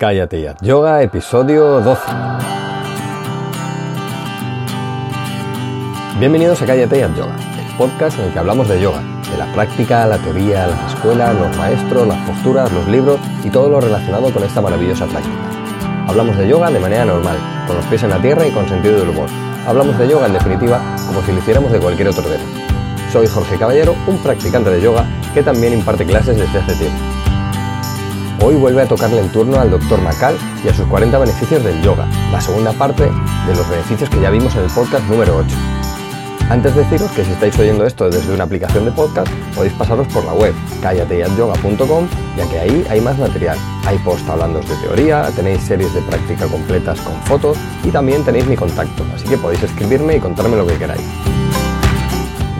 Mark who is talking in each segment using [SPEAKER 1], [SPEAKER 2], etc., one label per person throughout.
[SPEAKER 1] Cállate ya. Yoga, episodio 12. Bienvenidos a Cállate ya Yoga, el podcast en el que hablamos de yoga, de la práctica, la teoría, las escuelas, los maestros, las posturas, los libros y todo lo relacionado con esta maravillosa práctica. Hablamos de yoga de manera normal, con los pies en la tierra y con sentido del humor. Hablamos de yoga en definitiva como si lo hiciéramos de cualquier otro tema. Soy Jorge Caballero, un practicante de yoga que también imparte clases desde hace tiempo. Hoy vuelve a tocarle el turno al Dr. Macal y a sus 40 beneficios del yoga, la segunda parte de los beneficios que ya vimos en el podcast número 8. Antes de deciros que si estáis oyendo esto desde una aplicación de podcast, podéis pasaros por la web callateyatyoga.com, ya que ahí hay más material. Hay post hablando de teoría, tenéis series de práctica completas con fotos y también tenéis mi contacto, así que podéis escribirme y contarme lo que queráis.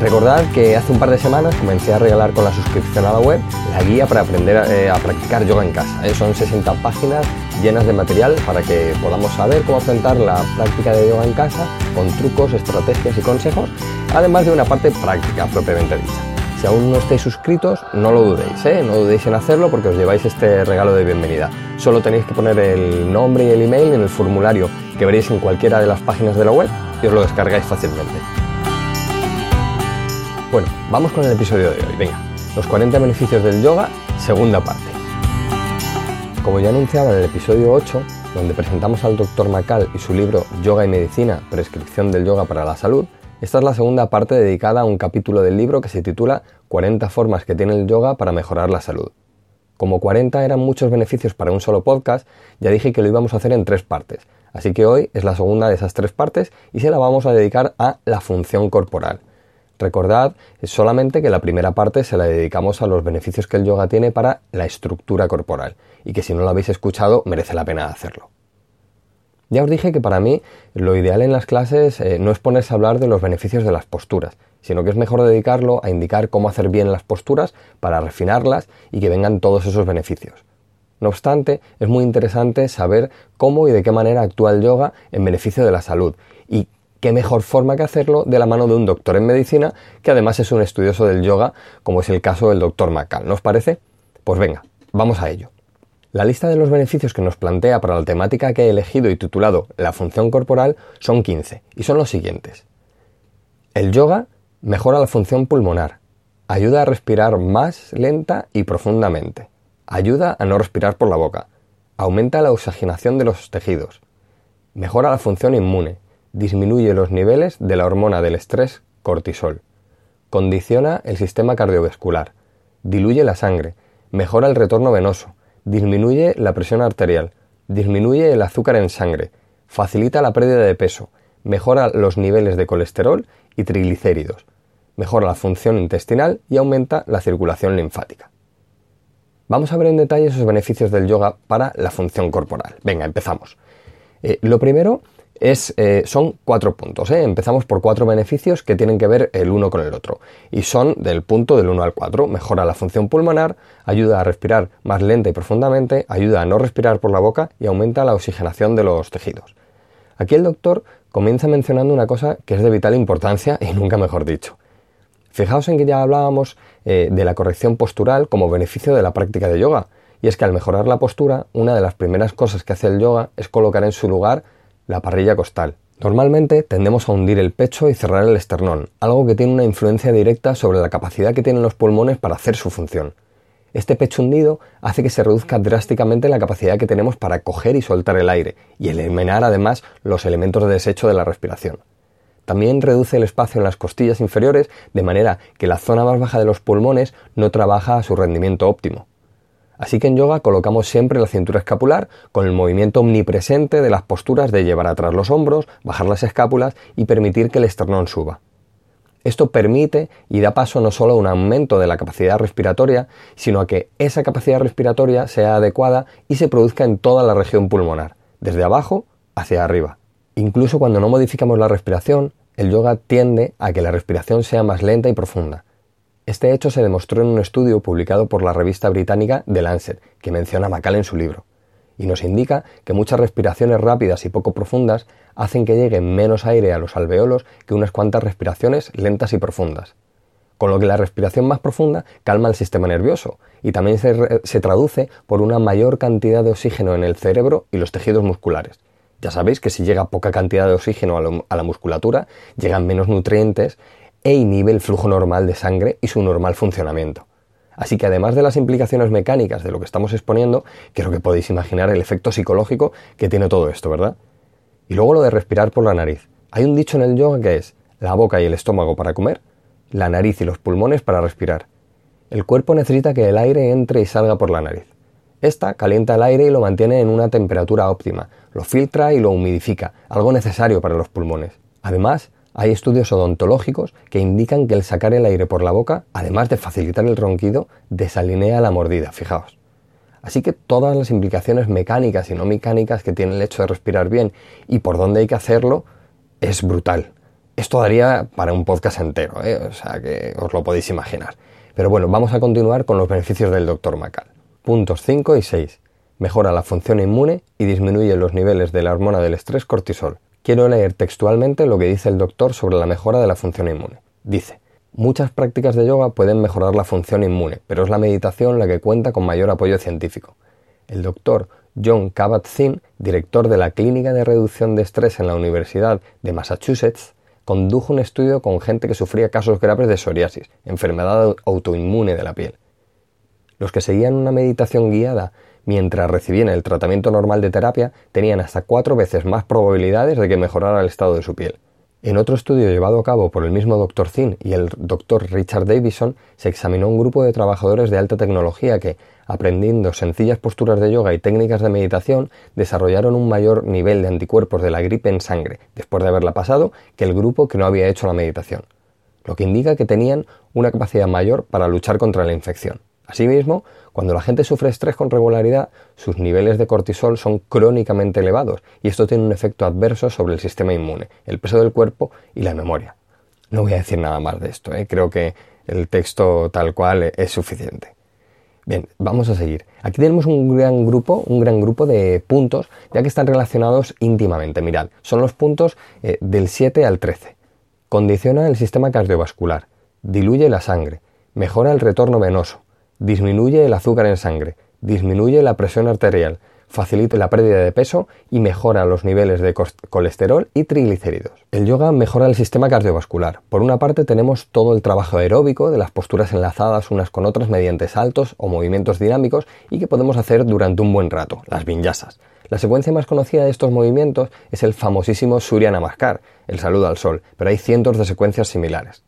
[SPEAKER 1] Recordad que hace un par de semanas comencé a regalar con la suscripción a la web la guía para aprender a, eh, practicar yoga en casa. ¿eh? Son 60 páginas llenas de material para que podamos saber cómo afrontar la práctica de yoga en casa con trucos, estrategias y consejos, además de una parte práctica propiamente dicha. Si aún no estáis suscritos, no lo dudéis, ¿eh? no dudéis en hacerlo porque os lleváis este regalo de bienvenida. Solo tenéis que poner el nombre y el email en el formulario que veréis en cualquiera de las páginas de la web y os lo descargáis fácilmente. Bueno, vamos con el episodio de hoy. Venga, los 40 beneficios del yoga, segunda parte. Como ya anunciaba en el episodio 8, donde presentamos al Dr. Macal y su libro Yoga y Medicina, Prescripción del Yoga para la Salud, esta es la segunda parte dedicada a un capítulo del libro que se titula 40 formas que tiene el yoga para mejorar la salud. Como 40 eran muchos beneficios para un solo podcast, ya dije que lo íbamos a hacer en tres partes, así que hoy es la segunda de esas tres partes y se la vamos a dedicar a la función corporal Recordad solamente que la primera parte se la dedicamos a los beneficios que el yoga tiene para la estructura corporal y que si no lo habéis escuchado merece la pena hacerlo. Ya os dije que para mí lo ideal en las clases eh, no es ponerse a hablar de los beneficios de las posturas, sino que es mejor dedicarlo a indicar cómo hacer bien las posturas para refinarlas y que vengan todos esos beneficios. No obstante, es muy interesante saber cómo y de qué manera actúa el yoga en beneficio de la salud y qué mejor forma que hacerlo de la mano de un doctor en medicina que además es un estudioso del yoga, como es el caso del doctor Macal. ¿No parece? Pues venga, vamos a ello. La lista de los beneficios que nos plantea para la temática que he elegido y titulado La función corporal son 15 y son los siguientes. El yoga mejora la función pulmonar, ayuda a respirar más lenta y profundamente, ayuda a no respirar por la boca, aumenta la oxigenación de los tejidos, mejora la función inmune, disminuye los niveles de la hormona del estrés cortisol, condiciona el sistema cardiovascular, diluye la sangre, mejora el retorno venoso, disminuye la presión arterial, disminuye el azúcar en sangre, facilita la pérdida de peso, mejora los niveles de colesterol y triglicéridos, mejora la función intestinal y aumenta la circulación linfática. Vamos a ver en detalle esos beneficios del yoga para la función corporal. Venga, empezamos. Eh, lo primero es, eh, son cuatro puntos. ¿eh? Empezamos por cuatro beneficios que tienen que ver el uno con el otro. Y son del punto del 1 al 4. Mejora la función pulmonar, ayuda a respirar más lenta y profundamente, ayuda a no respirar por la boca y aumenta la oxigenación de los tejidos. Aquí el doctor comienza mencionando una cosa que es de vital importancia y nunca mejor dicho. Fijaos en que ya hablábamos eh, de la corrección postural como beneficio de la práctica de yoga. Y es que al mejorar la postura, una de las primeras cosas que hace el yoga es colocar en su lugar la parrilla costal. Normalmente tendemos a hundir el pecho y cerrar el esternón, algo que tiene una influencia directa sobre la capacidad que tienen los pulmones para hacer su función. Este pecho hundido hace que se reduzca drásticamente la capacidad que tenemos para coger y soltar el aire y eliminar además los elementos de desecho de la respiración. También reduce el espacio en las costillas inferiores de manera que la zona más baja de los pulmones no trabaja a su rendimiento óptimo. Así que en yoga colocamos siempre la cintura escapular con el movimiento omnipresente de las posturas de llevar atrás los hombros, bajar las escápulas y permitir que el esternón suba. Esto permite y da paso no solo a un aumento de la capacidad respiratoria, sino a que esa capacidad respiratoria sea adecuada y se produzca en toda la región pulmonar, desde abajo hacia arriba. Incluso cuando no modificamos la respiración, el yoga tiende a que la respiración sea más lenta y profunda, este hecho se demostró en un estudio publicado por la revista británica The Lancet, que menciona a Macal en su libro, y nos indica que muchas respiraciones rápidas y poco profundas hacen que llegue menos aire a los alveolos que unas cuantas respiraciones lentas y profundas. con lo que la respiración más profunda calma el sistema nervioso y también se, traduce por una mayor cantidad de oxígeno en el cerebro y los tejidos musculares. Ya sabéis que si llega poca cantidad de oxígeno a, la musculatura, llegan menos nutrientes e inhibe el flujo normal de sangre y su normal funcionamiento. Así que además de las implicaciones mecánicas de lo que estamos exponiendo, creo que podéis imaginar el efecto psicológico que tiene todo esto, ¿verdad? Y luego lo de respirar por la nariz. Hay un dicho en el yoga que es la boca y el estómago para comer, la nariz y los pulmones para respirar. El cuerpo necesita que el aire entre y salga por la nariz. Esta calienta el aire y lo mantiene en una temperatura óptima, lo filtra y lo humidifica, algo necesario para los pulmones. Además, hay estudios odontológicos que indican que el sacar el aire por la boca, además de facilitar el ronquido, desalinea la mordida, fijaos. Así que todas las implicaciones mecánicas y no mecánicas que tiene el hecho de respirar bien y por dónde hay que hacerlo es brutal. Esto daría para un podcast entero, ¿eh? o sea que os lo podéis imaginar. Pero bueno, vamos a continuar con los beneficios del Dr. Macal. Puntos 5 y 6. Mejora la función inmune y disminuye los niveles de la hormona del estrés cortisol. Quiero leer textualmente lo que dice el doctor sobre la mejora de la función inmune. Dice, muchas prácticas de yoga pueden mejorar la función inmune, pero es la meditación la que cuenta con mayor apoyo científico. El doctor John Kabat-Zinn, director de la Clínica de Reducción de Estrés en la Universidad de Massachusetts, condujo un estudio con gente que sufría casos graves de psoriasis, enfermedad autoinmune de la piel. Los que seguían una meditación guiada mientras recibían el tratamiento normal de terapia tenían hasta cuatro veces más probabilidades de que mejorara el estado de su piel. En otro estudio llevado a cabo por el mismo Dr. Zinn y el Dr. Richard Davison, se examinó un grupo de trabajadores de alta tecnología que, aprendiendo sencillas posturas de yoga y técnicas de meditación, desarrollaron un mayor nivel de anticuerpos de la gripe en sangre, después de haberla pasado, que el grupo que no había hecho la meditación, lo que indica que tenían una capacidad mayor para luchar contra la infección. Asimismo, cuando la gente sufre estrés con regularidad, sus niveles de cortisol son crónicamente elevados y esto tiene un efecto adverso sobre el sistema inmune, el peso del cuerpo y la memoria. No voy a decir nada más de esto, ¿eh? creo que el texto tal cual es suficiente. Bien, vamos a seguir. Aquí tenemos un gran grupo, un gran grupo de puntos, ya que están relacionados íntimamente. Mirad, son los puntos eh, del 7 al 13. Condiciona el sistema cardiovascular, diluye la sangre, mejora el retorno venoso, disminuye el azúcar en sangre, disminuye la presión arterial, facilita la pérdida de peso y mejora los niveles de colesterol y triglicéridos. El yoga mejora el sistema cardiovascular. Por una parte tenemos todo el trabajo aeróbico de las posturas enlazadas unas con otras mediante saltos o movimientos dinámicos y que podemos hacer durante un buen rato, las vinyasas. La secuencia más conocida de estos movimientos es el famosísimo Surya Namaskar, el saludo al sol, pero hay cientos de secuencias similares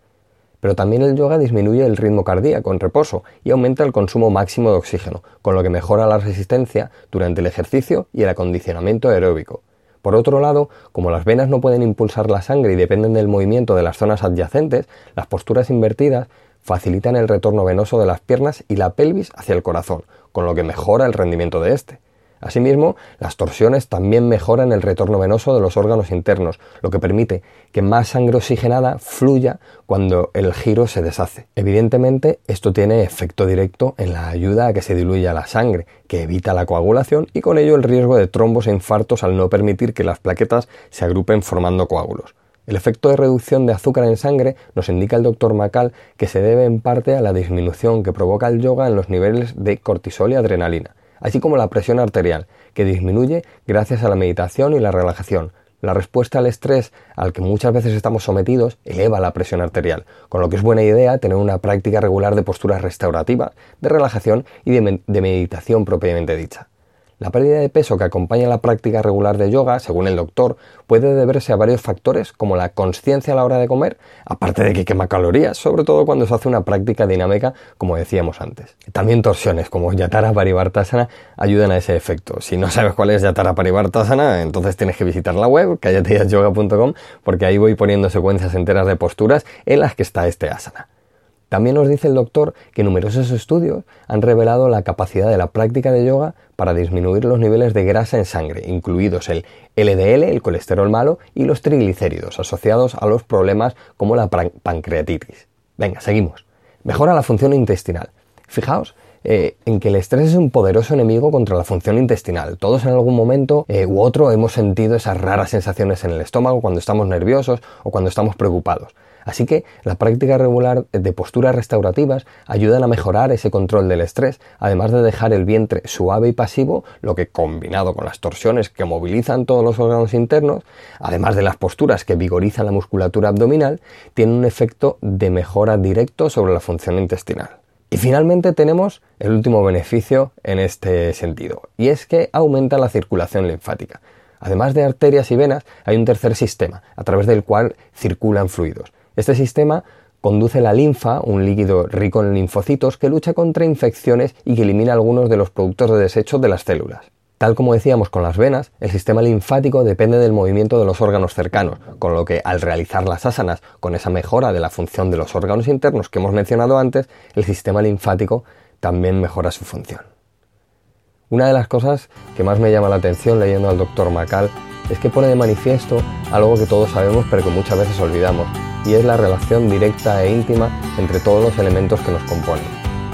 [SPEAKER 1] pero también el yoga disminuye el ritmo cardíaco en reposo y aumenta el consumo máximo de oxígeno, con lo que mejora la resistencia durante el ejercicio y el acondicionamiento aeróbico. Por otro lado, como las venas no pueden impulsar la sangre y dependen del movimiento de las zonas adyacentes, las posturas invertidas facilitan el retorno venoso de las piernas y la pelvis hacia el corazón, con lo que mejora el rendimiento de este. Asimismo, las torsiones también mejoran el retorno venoso de los órganos internos, lo que permite que más sangre oxigenada fluya cuando el giro se deshace. Evidentemente, esto tiene efecto directo en la ayuda a que se diluya la sangre, que evita la coagulación y con ello el riesgo de trombos e infartos al no permitir que las plaquetas se agrupen formando coágulos. El efecto de reducción de azúcar en sangre nos indica el doctor Macal que se debe en parte a la disminución que provoca el yoga en los niveles de cortisol y adrenalina así como la presión arterial, que disminuye gracias a la meditación y la relajación. La respuesta al estrés al que muchas veces estamos sometidos eleva la presión arterial, con lo que es buena idea tener una práctica regular de posturas restaurativas, de relajación y de, meditación propiamente dicha. La pérdida de peso que acompaña la práctica regular de yoga, según el doctor, puede deberse a varios factores como la conciencia a la hora de comer, aparte de que quema calorías, sobre todo cuando se hace una práctica dinámica como decíamos antes. También torsiones como Yatara Parivartasana ayudan a ese efecto. Si no sabes cuál es Yatara Parivartasana, entonces tienes que visitar la web yoga.com porque ahí voy poniendo secuencias enteras de posturas en las que está este asana. También nos dice el doctor que numerosos estudios han revelado la capacidad de la práctica de yoga para disminuir los niveles de grasa en sangre, incluidos el LDL, el colesterol malo, y los triglicéridos, asociados a los problemas como la pancreatitis. Venga, seguimos. Mejora la función intestinal. Fijaos eh, en que el estrés es un poderoso enemigo contra la función intestinal. Todos en algún momento eh, u otro hemos sentido esas raras sensaciones en el estómago cuando estamos nerviosos o cuando estamos preocupados. Así que la práctica regular de posturas restaurativas ayudan a mejorar ese control del estrés, además de dejar el vientre suave y pasivo, lo que combinado con las torsiones que movilizan todos los órganos internos, además de las posturas que vigorizan la musculatura abdominal, tiene un efecto de mejora directo sobre la función intestinal. Y finalmente tenemos el último beneficio en este sentido, y es que aumenta la circulación linfática. Además de arterias y venas, hay un tercer sistema, a través del cual circulan fluidos. Este sistema conduce la linfa, un líquido rico en linfocitos que lucha contra infecciones y que elimina algunos de los productos de desecho de las células. Tal como decíamos con las venas, el sistema linfático depende del movimiento de los órganos cercanos, con lo que al realizar las asanas con esa mejora de la función de los órganos internos que hemos mencionado antes, el sistema linfático también mejora su función. Una de las cosas que más me llama la atención leyendo al doctor Macal es que pone de manifiesto algo que todos sabemos pero que muchas veces olvidamos, y es la relación directa e íntima entre todos los elementos que nos componen.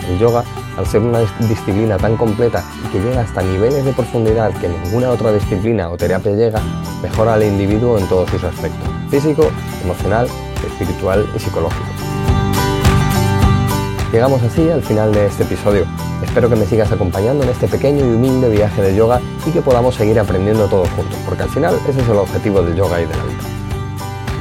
[SPEAKER 1] El yoga, al ser una disciplina tan completa y que llega hasta niveles de profundidad que ninguna otra disciplina o terapia llega, mejora al individuo en todos sus aspectos, físico, emocional, espiritual y psicológico. Llegamos así al final de este episodio. Espero que me sigas acompañando en este pequeño y humilde viaje de yoga y que podamos seguir aprendiendo todos juntos, porque al final ese es el objetivo del yoga y de la vida.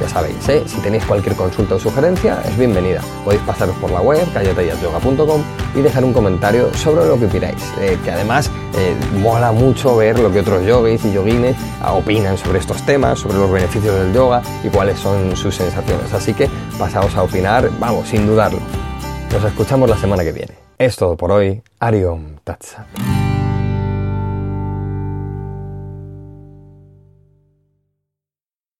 [SPEAKER 1] Ya sabéis, ¿eh? si tenéis cualquier consulta o sugerencia, es bienvenida. Podéis pasaros por la web, calletayasyoga.com y dejar un comentario sobre lo que opináis. Eh, que además eh, mola mucho ver lo que otros yogis y yogines ah, opinan sobre estos temas, sobre los beneficios del yoga y cuáles son sus sensaciones. Así que pasaos a opinar, vamos, sin dudarlo. Nos escuchamos la semana que viene. Es todo por hoy. Ariom Tatsat.